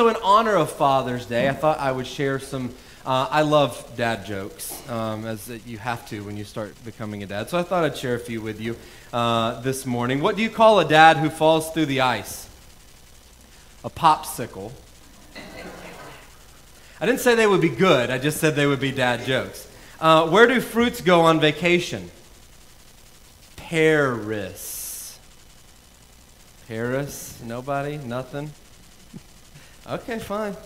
So, in honor of Father's Day, I thought I would share some. Uh, I love dad jokes, um, as you have to when you start becoming a dad. So, I thought I'd share a few with you uh, this morning. What do you call a dad who falls through the ice? A popsicle. I didn't say they would be good, I just said they would be dad jokes. Uh, where do fruits go on vacation? Paris. Paris? Nobody? Nothing? Okay, fine.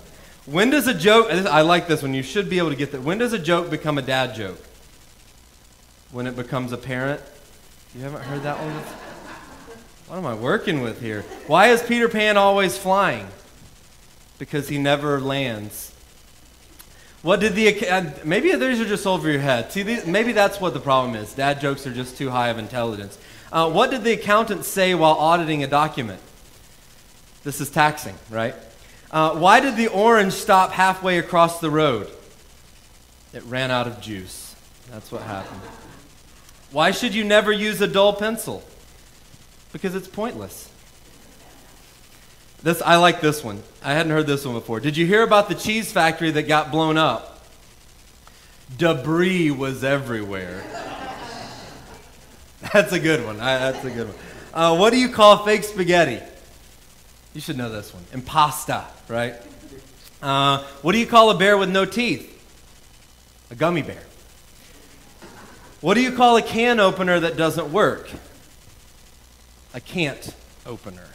When does a joke, I like this one, you should be able to get that. When does a joke become a dad joke? When it becomes a parent? You haven't heard that one? What am I working with here? Why is Peter Pan always flying? Because he never lands. What did the maybe these are just over your head. See, these, maybe that's what the problem is. Dad jokes are just too high of intelligence. Uh, what did the accountant say while auditing a document? This is taxing, right? Uh, why did the orange stop halfway across the road? It ran out of juice. That's what happened. Why should you never use a dull pencil? Because it's pointless. This, I like this one. I hadn't heard this one before. Did you hear about the cheese factory that got blown up? Debris was everywhere. That's a good one. I, that's a good one. Uh, what do you call fake spaghetti? You should know this one. Impasta, right? Uh, what do you call a bear with no teeth? A gummy bear. What do you call a can opener that doesn't work? A can't opener.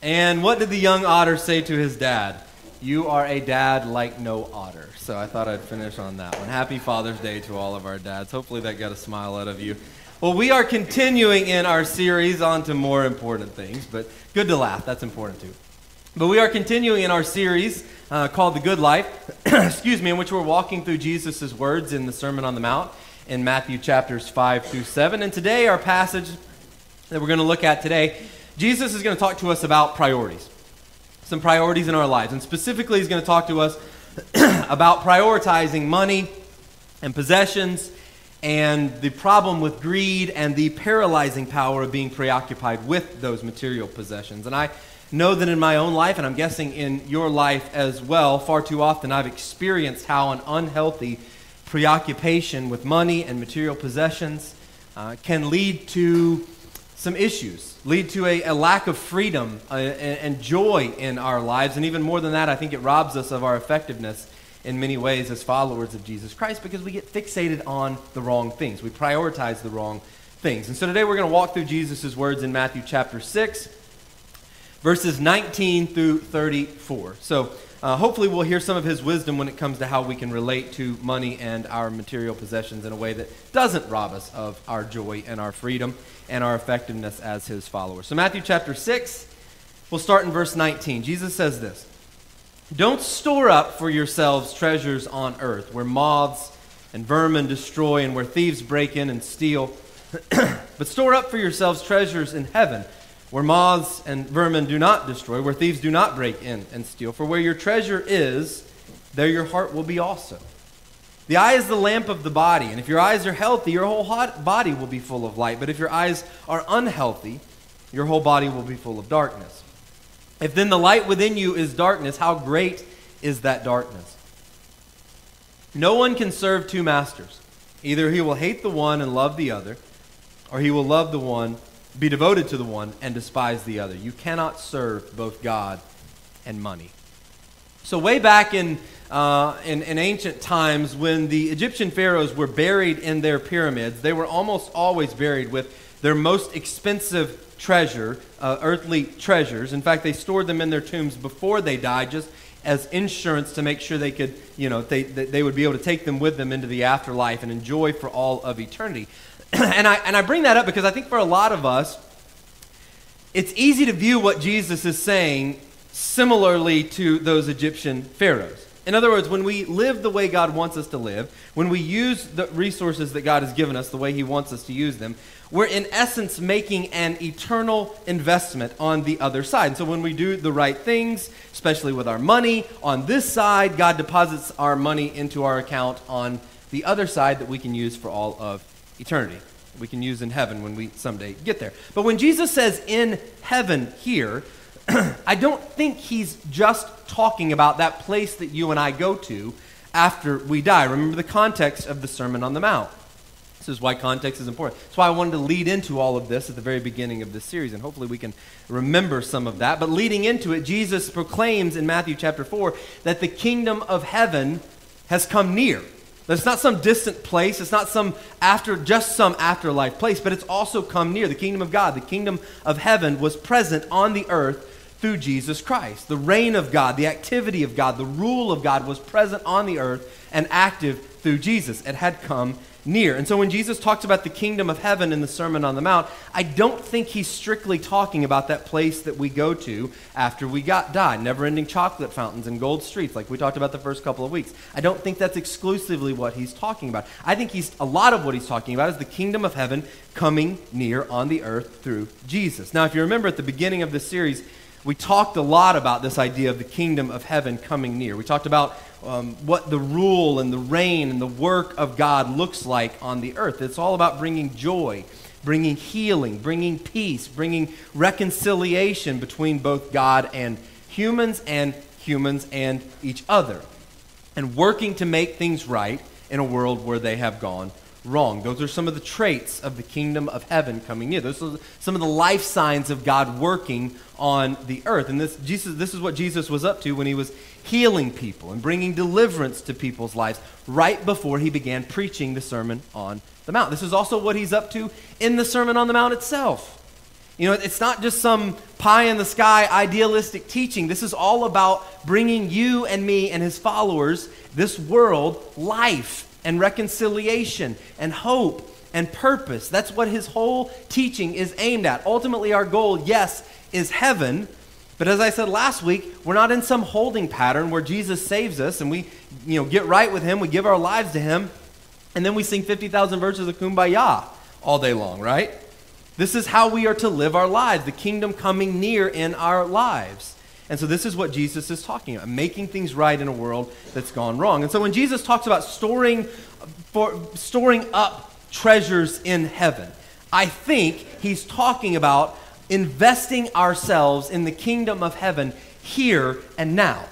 And what did the young otter say to his dad? You are a dad like no otter. So I thought I'd finish on that one. Happy Father's Day to all of our dads. Hopefully that got a smile out of you. Well, we are continuing in our series on to more important things, but good to laugh. That's important too. But we are continuing in our series uh, called The Good Life, excuse me, in which we're walking through Jesus' words in the Sermon on the Mount in Matthew chapters 5 through 7. And today, our passage that we're going to look at today Jesus is going to talk to us about priorities, some priorities in our lives. And specifically, he's going to talk to us about prioritizing money and possessions and the problem with greed and the paralyzing power of being preoccupied with those material possessions. And I know that in my own life, and I'm guessing in your life as well, far too often I've experienced how an unhealthy preoccupation with money and material possessions uh, can lead to some issues, lead to a, a lack of freedom uh, and, and joy in our lives. And even more than that, I think it robs us of our effectiveness in many ways as followers of Jesus Christ because we get fixated on the wrong things. We prioritize the wrong things. And so today we're going to walk through Jesus' words in Matthew chapter 6, verses 19 through 34. So uh, hopefully we'll hear some of his wisdom when it comes to how we can relate to money and our material possessions in a way that doesn't rob us of our joy and our freedom and our effectiveness as his followers. So, Matthew chapter 6, we'll start in verse 19. Jesus says this Don't store up for yourselves treasures on earth, where moths and vermin destroy and where thieves break in and steal. but store up for yourselves treasures in heaven, where moths and vermin do not destroy, where thieves do not break in and steal. For where your treasure is, there your heart will be also. The eye is the lamp of the body, and if your eyes are healthy, your whole body will be full of light. But if your eyes are unhealthy, your whole body will be full of darkness. If then the light within you is darkness, how great is that darkness? No one can serve two masters. Either he will hate the one and love the other, or he will love the one, be devoted to the one, and despise the other. You cannot serve both God and money. So, way back in uh, in, in ancient times, when the Egyptian pharaohs were buried in their pyramids, they were almost always buried with their most expensive treasure, uh, earthly treasures. In fact, they stored them in their tombs before they died, just as insurance to make sure they could, you know, they, they would be able to take them with them into the afterlife and enjoy for all of eternity. and, I, and I bring that up because I think for a lot of us, it's easy to view what Jesus is saying similarly to those Egyptian pharaohs. In other words, when we live the way God wants us to live, when we use the resources that God has given us the way He wants us to use them, we're in essence making an eternal investment on the other side. And so when we do the right things, especially with our money, on this side, God deposits our money into our account on the other side that we can use for all of eternity. We can use in heaven when we someday get there. But when Jesus says in heaven here, I don't think he's just talking about that place that you and I go to after we die. Remember the context of the Sermon on the Mount. This is why context is important. That's why I wanted to lead into all of this at the very beginning of this series, and hopefully we can remember some of that. But leading into it, Jesus proclaims in Matthew chapter 4 that the kingdom of heaven has come near. That it's not some distant place, it's not some after just some afterlife place, but it's also come near. The kingdom of God, the kingdom of heaven was present on the earth through Jesus Christ. The reign of God, the activity of God, the rule of God was present on the earth and active through Jesus. It had come near. And so when Jesus talks about the kingdom of heaven in the Sermon on the Mount, I don't think he's strictly talking about that place that we go to after we got died, never-ending chocolate fountains and gold streets like we talked about the first couple of weeks. I don't think that's exclusively what he's talking about. I think he's a lot of what he's talking about is the kingdom of heaven coming near on the earth through Jesus. Now, if you remember at the beginning of this series, we talked a lot about this idea of the kingdom of heaven coming near. We talked about um, what the rule and the reign and the work of God looks like on the earth. It's all about bringing joy, bringing healing, bringing peace, bringing reconciliation between both God and humans and humans and each other, and working to make things right in a world where they have gone wrong. Those are some of the traits of the kingdom of heaven coming near. Those are some of the life signs of God working on the earth. And this, Jesus, this is what Jesus was up to when he was healing people and bringing deliverance to people's lives right before he began preaching the Sermon on the Mount. This is also what he's up to in the Sermon on the Mount itself. You know, it's not just some pie in the sky idealistic teaching. This is all about bringing you and me and his followers, this world, life and reconciliation and hope and purpose. That's what his whole teaching is aimed at. Ultimately, our goal, yes, is heaven. But as I said last week, we're not in some holding pattern where Jesus saves us and we, you know, get right with him, we give our lives to him, and then we sing 50,000 verses of kumbaya all day long, right? This is how we are to live our lives, the kingdom coming near in our lives. And so this is what Jesus is talking about, making things right in a world that's gone wrong. And so when Jesus talks about storing, for, storing up treasures in heaven, I think he's talking about investing ourselves in the kingdom of heaven here and now.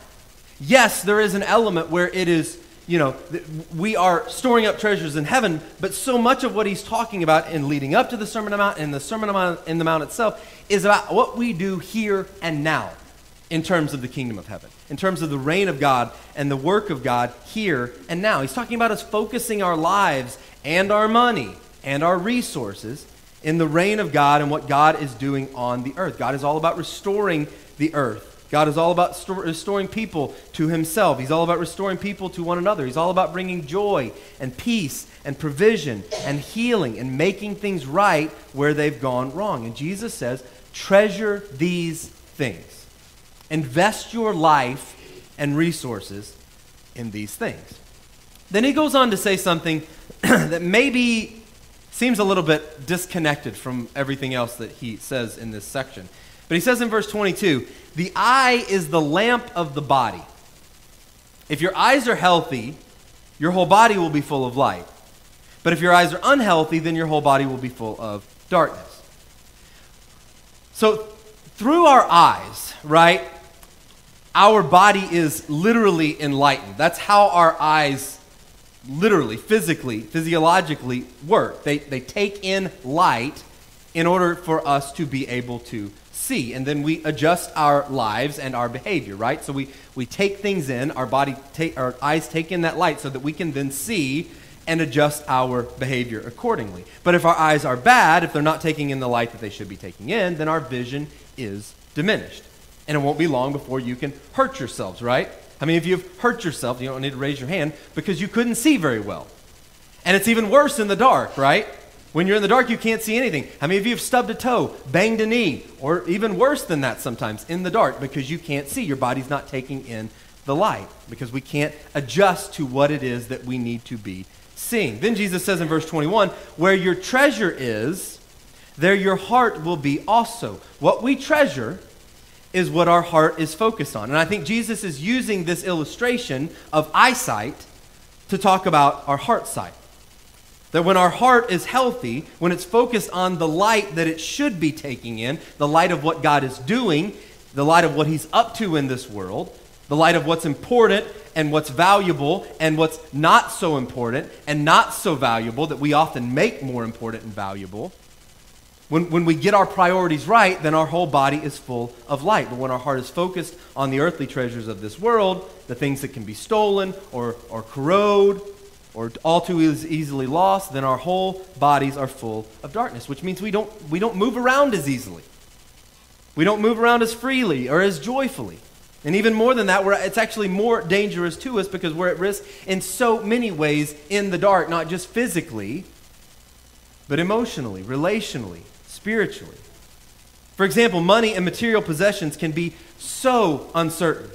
Yes, there is an element where it is, you know, we are storing up treasures in heaven, but so much of what he's talking about in leading up to the Sermon on the Mount and the Sermon on the Mount itself is about what we do here and now in terms of the kingdom of heaven, in terms of the reign of God and the work of God here and now. He's talking about us focusing our lives and our money and our resources in the reign of God and what God is doing on the earth. God is all about restoring the earth. God is all about restoring people to himself. He's all about restoring people to one another. He's all about bringing joy and peace and provision and healing and making things right where they've gone wrong. And Jesus says, treasure these things. Invest your life and resources in these things. Then he goes on to say something that maybe seems a little bit disconnected from everything else that he says in this section. But he says in verse 22 the eye is the lamp of the body. If your eyes are healthy, your whole body will be full of light. But if your eyes are unhealthy, then your whole body will be full of darkness. So, through our eyes, right, our body is literally enlightened. That's how our eyes literally, physically, physiologically work. They, they take in light in order for us to be able to see. And then we adjust our lives and our behavior, right? So we, we take things in, our body take our eyes take in that light so that we can then see and adjust our behavior accordingly. But if our eyes are bad, if they're not taking in the light that they should be taking in, then our vision is diminished. And it won't be long before you can hurt yourselves, right? I mean, if you've hurt yourself, you don't need to raise your hand because you couldn't see very well. And it's even worse in the dark, right? When you're in the dark, you can't see anything. How many of you have stubbed a toe, banged a knee, or even worse than that sometimes in the dark because you can't see? Your body's not taking in the light because we can't adjust to what it is that we need to be seeing. Then Jesus says in verse 21 where your treasure is, there your heart will be also. What we treasure is what our heart is focused on. And I think Jesus is using this illustration of eyesight to talk about our heart sight. That when our heart is healthy, when it's focused on the light that it should be taking in, the light of what God is doing, the light of what he's up to in this world, the light of what's important and what's valuable and what's not so important and not so valuable that we often make more important and valuable. When, when we get our priorities right, then our whole body is full of light. But when our heart is focused on the earthly treasures of this world, the things that can be stolen or, or corrode or all too easily lost, then our whole bodies are full of darkness, which means we don't, we don't move around as easily. We don't move around as freely or as joyfully. And even more than that, it's actually more dangerous to us because we're at risk in so many ways in the dark, not just physically, but emotionally, relationally, spiritually. For example, money and material possessions can be so uncertain.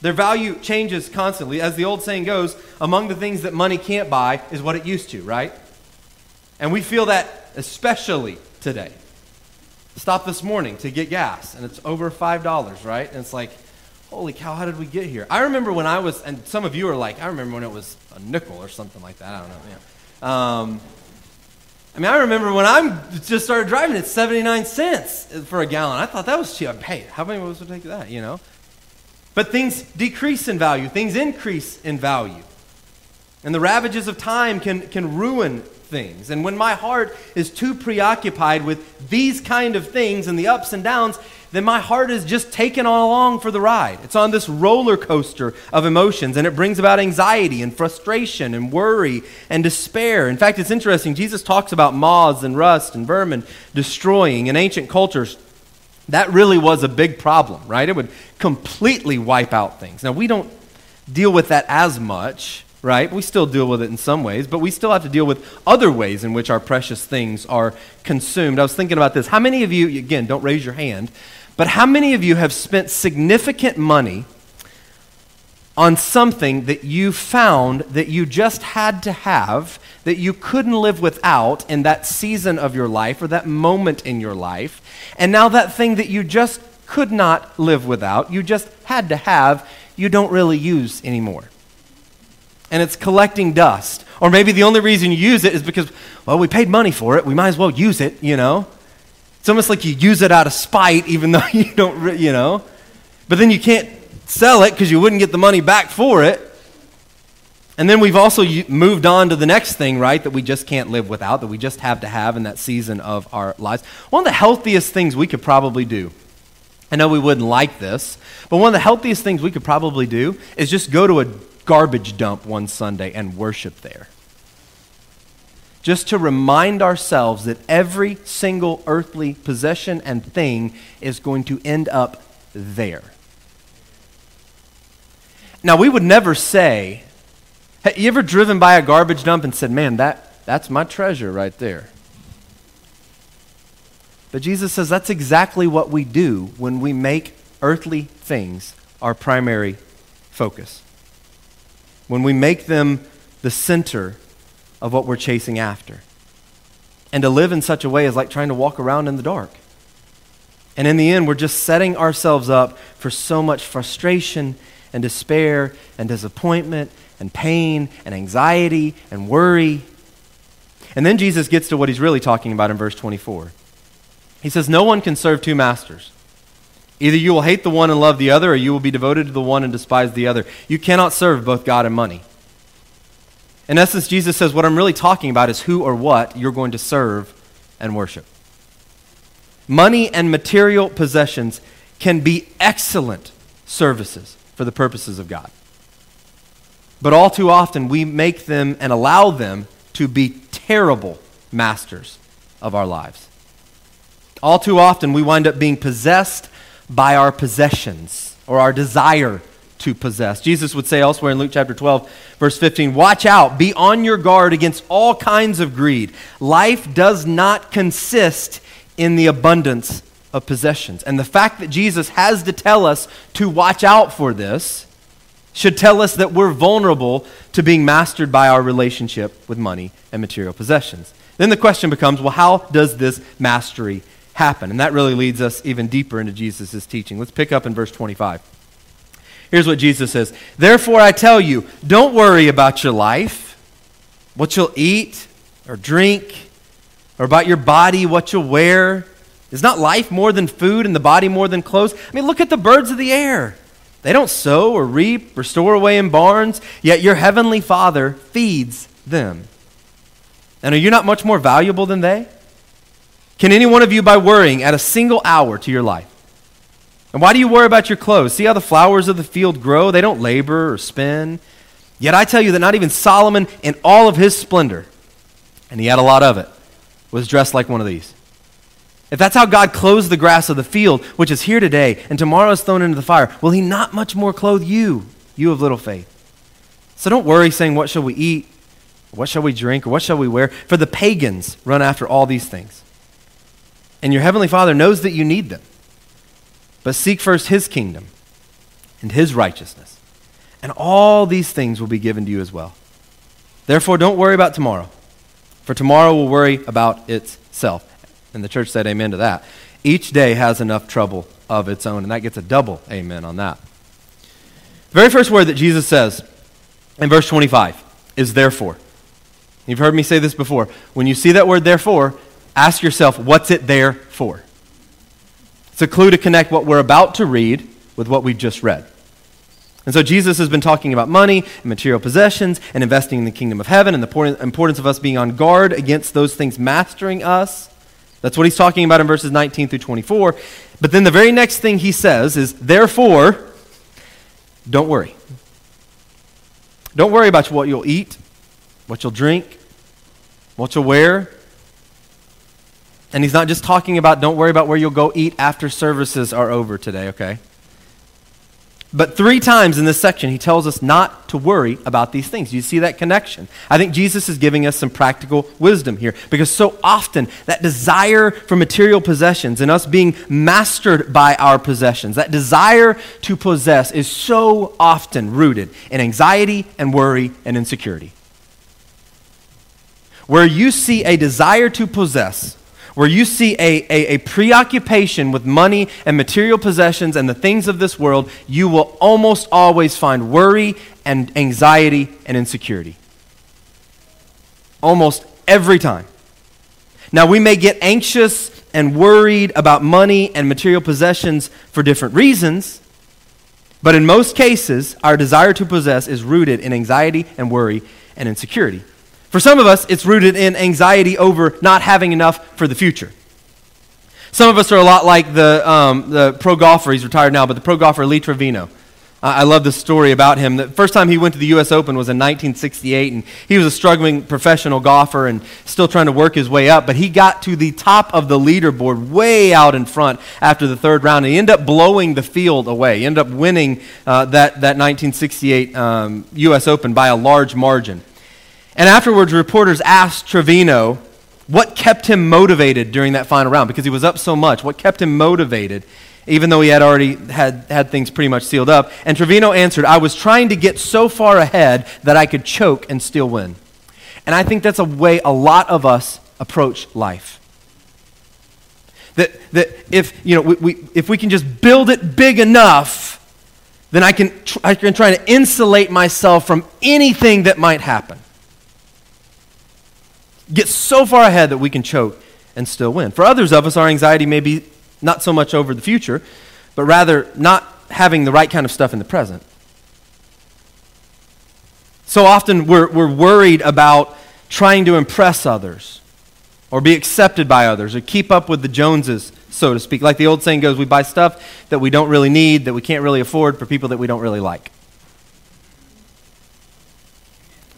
Their value changes constantly. As the old saying goes, among the things that money can't buy is what it used to, right? And we feel that especially today. Stop this morning to get gas, and it's over $5, right? And it's like, holy cow, how did we get here? I remember when I was, and some of you are like, I remember when it was a nickel or something like that. I don't know. Yeah. Um, I mean, I remember when I just started driving, it's 79 cents for a gallon. I thought that was cheap. Hey, how many of us would take that, you know? But things decrease in value, things increase in value. And the ravages of time can, can ruin things. And when my heart is too preoccupied with these kind of things and the ups and downs, then my heart is just taken all along for the ride. It's on this roller coaster of emotions, and it brings about anxiety and frustration and worry and despair. In fact, it's interesting. Jesus talks about moths and rust and vermin destroying in ancient cultures. That really was a big problem, right? It would completely wipe out things. Now, we don't deal with that as much right? We still deal with it in some ways, but we still have to deal with other ways in which our precious things are consumed. I was thinking about this. How many of you, again, don't raise your hand, but how many of you have spent significant money on something that you found that you just had to have, that you couldn't live without in that season of your life or that moment in your life, and now that thing that you just could not live without, you just had to have, you don't really use anymore? and it's collecting dust. Or maybe the only reason you use it is because, well, we paid money for it. We might as well use it, you know? It's almost like you use it out of spite, even though you don't, you know? But then you can't sell it because you wouldn't get the money back for it. And then we've also moved on to the next thing, right, that we just can't live without, that we just have to have in that season of our lives. One of the healthiest things we could probably do, I know we wouldn't like this, but one of the healthiest things we could probably do is just go to a garbage dump one Sunday and worship there. Just to remind ourselves that every single earthly possession and thing is going to end up there. Now, we would never say, have you ever driven by a garbage dump and said, man, that, that's my treasure right there? But Jesus says that's exactly what we do when we make earthly things our primary focus when we make them the center of what we're chasing after. And to live in such a way is like trying to walk around in the dark. And in the end, we're just setting ourselves up for so much frustration and despair and disappointment and pain and anxiety and worry. And then Jesus gets to what he's really talking about in verse 24. He says, No one can serve two masters. Either you will hate the one and love the other, or you will be devoted to the one and despise the other. You cannot serve both God and money. In essence, Jesus says, What I'm really talking about is who or what you're going to serve and worship. Money and material possessions can be excellent services for the purposes of God. But all too often, we make them and allow them to be terrible masters of our lives. All too often, we wind up being possessed by our possessions or our desire to possess. Jesus would say elsewhere in Luke chapter 12, verse 15, Watch out, be on your guard against all kinds of greed. Life does not consist in the abundance of possessions. And the fact that Jesus has to tell us to watch out for this should tell us that we're vulnerable to being mastered by our relationship with money and material possessions. Then the question becomes well, how does this mastery happen. And that really leads us even deeper into Jesus' teaching. Let's pick up in verse 25. Here's what Jesus says Therefore, I tell you, don't worry about your life, what you'll eat or drink, or about your body, what you'll wear. Is not life more than food and the body more than clothes? I mean, look at the birds of the air. They don't sow or reap or store away in barns, yet your heavenly Father feeds them. And are you not much more valuable than they? Can any one of you, by worrying, add a single hour to your life? And why do you worry about your clothes? See how the flowers of the field grow? They don't labor or spin. Yet I tell you that not even Solomon, in all of his splendor, and he had a lot of it, was dressed like one of these. If that's how God clothes the grass of the field, which is here today, and tomorrow is thrown into the fire, will he not much more clothe you, you of little faith? So don't worry, saying, What shall we eat? What shall we drink? Or what shall we wear? For the pagans run after all these things. And your heavenly Father knows that you need them. But seek first his kingdom and his righteousness, and all these things will be given to you as well. Therefore, don't worry about tomorrow, for tomorrow will worry about itself. And the church said amen to that. Each day has enough trouble of its own, and that gets a double amen on that. The very first word that Jesus says in verse 25 is therefore. You've heard me say this before. When you see that word therefore, ask yourself, what's it there for? It's a clue to connect what we're about to read with what we've just read. And so Jesus has been talking about money and material possessions and investing in the kingdom of heaven and the importance of us being on guard against those things mastering us. That's what he's talking about in verses 19 through 24. But then the very next thing he says is, therefore, don't worry. Don't worry about what you'll eat, what you'll drink, what you'll wear. And he's not just talking about don't worry about where you'll go eat after services are over today, okay? But three times in this section, he tells us not to worry about these things. You see that connection? I think Jesus is giving us some practical wisdom here because so often that desire for material possessions and us being mastered by our possessions, that desire to possess is so often rooted in anxiety and worry and insecurity. Where you see a desire to possess, where you see a, a, a, preoccupation with money and material possessions and the things of this world, you will almost always find worry and anxiety and insecurity. Almost every time. Now, we may get anxious and worried about money and material possessions for different reasons, but in most cases, our desire to possess is rooted in anxiety and worry and insecurity. For some of us, it's rooted in anxiety over not having enough for the future. Some of us are a lot like the, um, the pro golfer, he's retired now, but the pro golfer Lee Trevino. I love the story about him. The first time he went to the U.S. Open was in 1968, and he was a struggling professional golfer and still trying to work his way up. But he got to the top of the leaderboard, way out in front after the third round, and he ended up blowing the field away. He ended up winning uh, that, that 1968 um, U.S. Open by a large margin. And afterwards, reporters asked Trevino what kept him motivated during that final round because he was up so much. What kept him motivated, even though he had already had, had things pretty much sealed up? And Trevino answered, I was trying to get so far ahead that I could choke and still win. And I think that's a way a lot of us approach life. That, that if, you know, we, we, if we can just build it big enough, then I can, tr- I can try to insulate myself from anything that might happen get so far ahead that we can choke and still win. For others of us, our anxiety may be not so much over the future, but rather not having the right kind of stuff in the present. So often we're, we're worried about trying to impress others or be accepted by others or keep up with the Joneses, so to speak. Like the old saying goes, we buy stuff that we don't really need, that we can't really afford for people that we don't really like.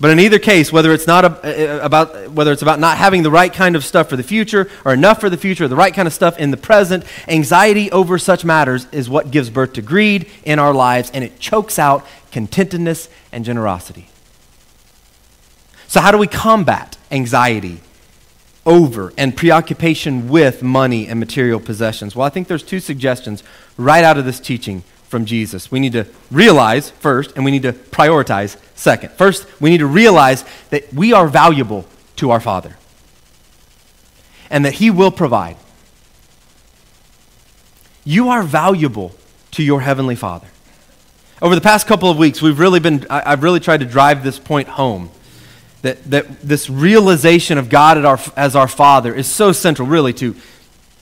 But in either case, whether it's not a, uh, uh, about whether it's about not having the right kind of stuff for the future or enough for the future, or the right kind of stuff in the present, anxiety over such matters is what gives birth to greed in our lives and it chokes out contentedness and generosity. So how do we combat anxiety over and preoccupation with money and material possessions? Well, I think there's two suggestions right out of this teaching from Jesus. We need to realize first, and we need to prioritize second. First, we need to realize that we are valuable to our Father and that He will provide. You are valuable to your Heavenly Father. Over the past couple of weeks, we've really been, I've really tried to drive this point home. That, that this realization of God our, as our Father is so central, really, to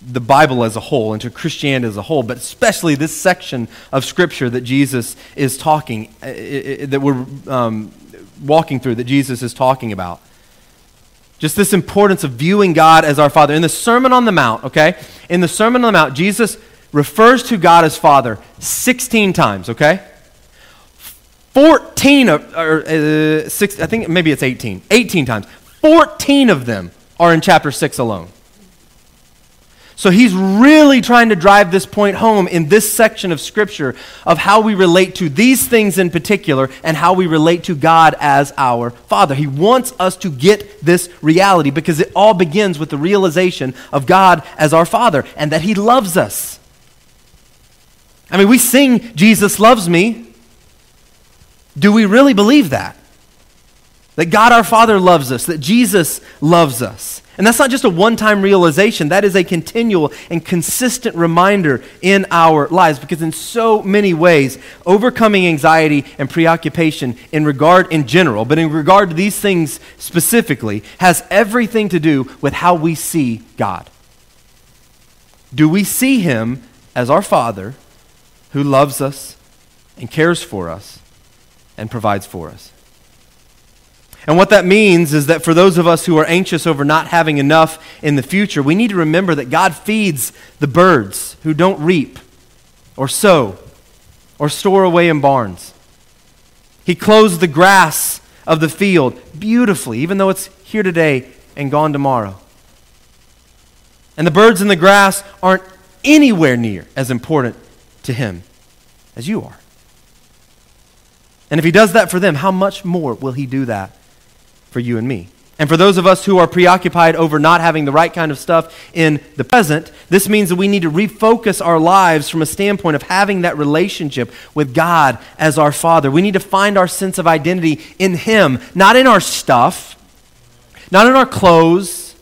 the Bible as a whole and to Christianity as a whole, but especially this section of Scripture that Jesus is talking, uh, that we're um, walking through, that Jesus is talking about. Just this importance of viewing God as our Father. In the Sermon on the Mount, okay? In the Sermon on the Mount, Jesus refers to God as Father 16 times, okay? 14 of, or uh, six, I think maybe it's 18. 18 times. 14 of them are in chapter 6 alone. So he's really trying to drive this point home in this section of Scripture of how we relate to these things in particular and how we relate to God as our Father. He wants us to get this reality because it all begins with the realization of God as our Father and that He loves us. I mean, we sing, Jesus loves me. Do we really believe that? That God our Father loves us, that Jesus loves us. And that's not just a one time realization, that is a continual and consistent reminder in our lives because, in so many ways, overcoming anxiety and preoccupation in regard in general, but in regard to these things specifically, has everything to do with how we see God. Do we see Him as our Father who loves us and cares for us and provides for us? And what that means is that for those of us who are anxious over not having enough in the future, we need to remember that God feeds the birds who don't reap or sow or store away in barns. He clothes the grass of the field beautifully, even though it's here today and gone tomorrow. And the birds in the grass aren't anywhere near as important to Him as you are. And if He does that for them, how much more will He do that for you and me. And for those of us who are preoccupied over not having the right kind of stuff in the present, this means that we need to refocus our lives from a standpoint of having that relationship with God as our Father. We need to find our sense of identity in Him, not in our stuff, not in our clothes,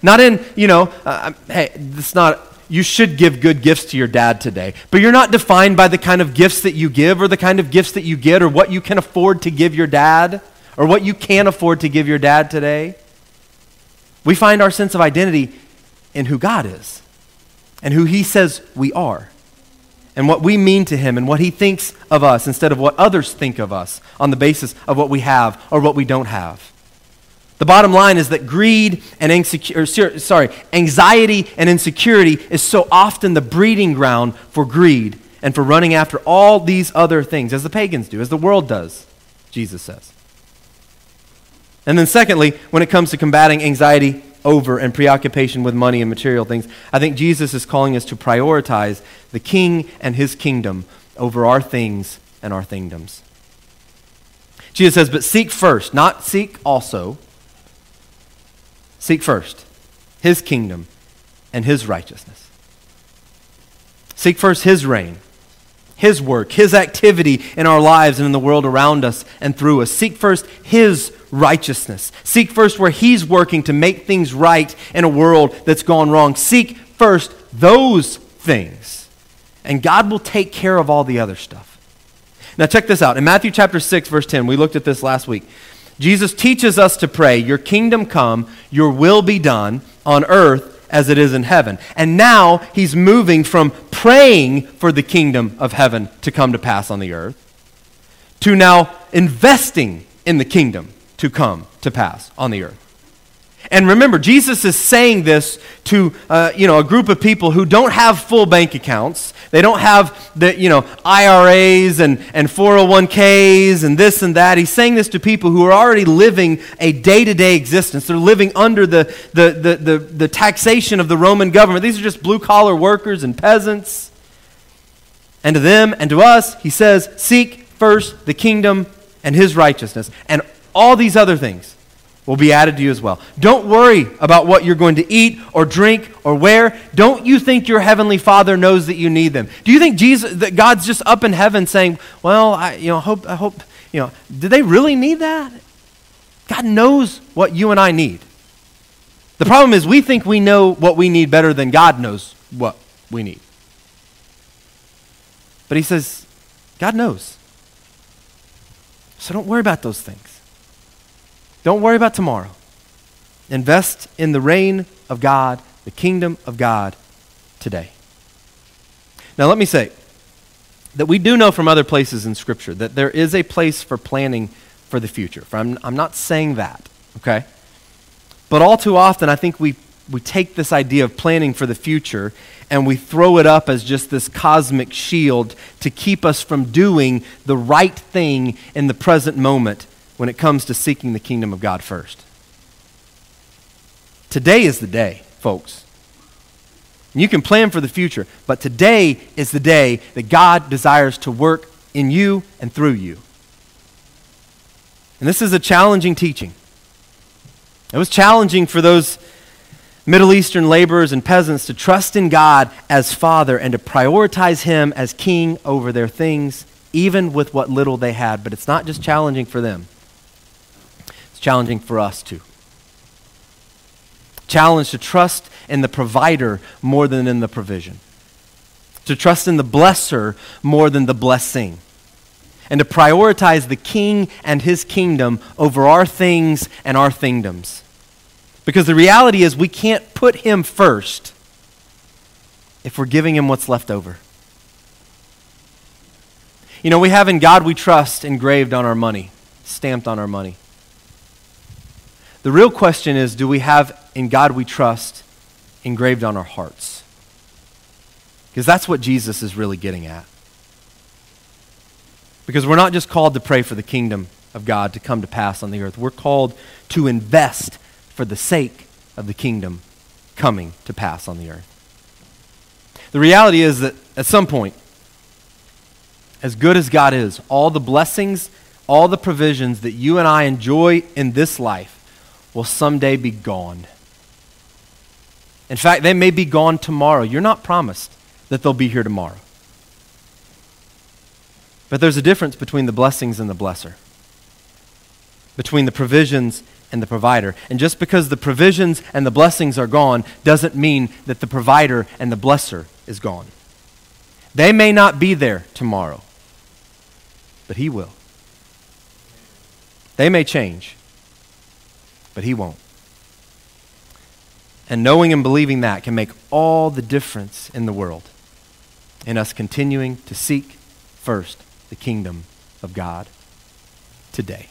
not in, you know, uh, hey, it's not, you should give good gifts to your dad today. But you're not defined by the kind of gifts that you give or the kind of gifts that you get or what you can afford to give your dad or what you can't afford to give your dad today. We find our sense of identity in who God is and who He says we are and what we mean to Him and what He thinks of us instead of what others think of us on the basis of what we have or what we don't have. The bottom line is that greed and insecure, sorry, anxiety and insecurity is so often the breeding ground for greed and for running after all these other things, as the pagans do, as the world does, Jesus says. And then, secondly, when it comes to combating anxiety over and preoccupation with money and material things, I think Jesus is calling us to prioritize the king and his kingdom over our things and our kingdoms. Jesus says, But seek first, not seek also. Seek first his kingdom and his righteousness. Seek first his reign his work, His activity in our lives and in the world around us and through us. Seek first His righteousness. Seek first where He's working to make things right in a world that's gone wrong. Seek first those things, and God will take care of all the other stuff. Now, check this out. In Matthew chapter 6, verse 10, we looked at this last week. Jesus teaches us to pray, Your kingdom come, your will be done on earth as it is in heaven. And now he's moving from praying for the kingdom of heaven to come to pass on the earth to now investing in the kingdom to come to pass on the earth. And remember, Jesus is saying this to uh, you know, a group of people who don't have full bank accounts. They don't have the you know, IRAs and, and 401ks and this and that. He's saying this to people who are already living a day to day existence. They're living under the, the, the, the, the taxation of the Roman government. These are just blue collar workers and peasants. And to them and to us, he says, Seek first the kingdom and his righteousness, and all these other things will be added to you as well. Don't worry about what you're going to eat or drink or wear. Don't you think your heavenly Father knows that you need them? Do you think Jesus that God's just up in heaven saying, "Well, I you know, hope I hope, you know, do they really need that?" God knows what you and I need. The problem is we think we know what we need better than God knows what we need. But he says, God knows. So don't worry about those things. Don't worry about tomorrow. Invest in the reign of God the kingdom of God today. Now, let me say that we do know from other places in Scripture that there is a place for planning for the future. I'm, I'm not saying that, okay? But all too often, I think we, we take this idea of planning for the future and we throw it up as just this cosmic shield to keep us from doing the right thing in the present moment when it comes to seeking the kingdom of God first. Today is the day, folks. You can plan for the future, but today is the day that God desires to work in you and through you. And this is a challenging teaching. It was challenging for those Middle Eastern laborers and peasants to trust in God as Father and to prioritize Him as King over their things, even with what little they had. But it's not just challenging for them, it's challenging for us too. Challenge to trust in the provider more than in the provision, to trust in the blesser more than the blessing and to prioritize the king and his kingdom over our things and our kingdoms. Because the reality is, we can't put him first if we're giving him what's left over. You know, we have in God we trust engraved on our money, stamped on our money. The real question is do we have in God we trust engraved on our hearts? Because that's what Jesus is really getting at. Because we're not just called to pray for the kingdom of God to come to pass on the earth, we're called to invest for the sake of the kingdom coming to pass on the earth. The reality is that at some point, as good as God is, all the blessings, all the provisions that you and I enjoy in this life will someday be gone. In fact, they may be gone tomorrow. You're not promised that they'll be here tomorrow. But there's a difference between the blessings and the blesser, between the provisions and the provider. And just because the provisions and the blessings are gone doesn't mean that the provider and the blesser is gone. They may not be there tomorrow, but He will. They may change, but He won't. And knowing and believing that can make all the difference in the world in us continuing to seek first the kingdom of God today.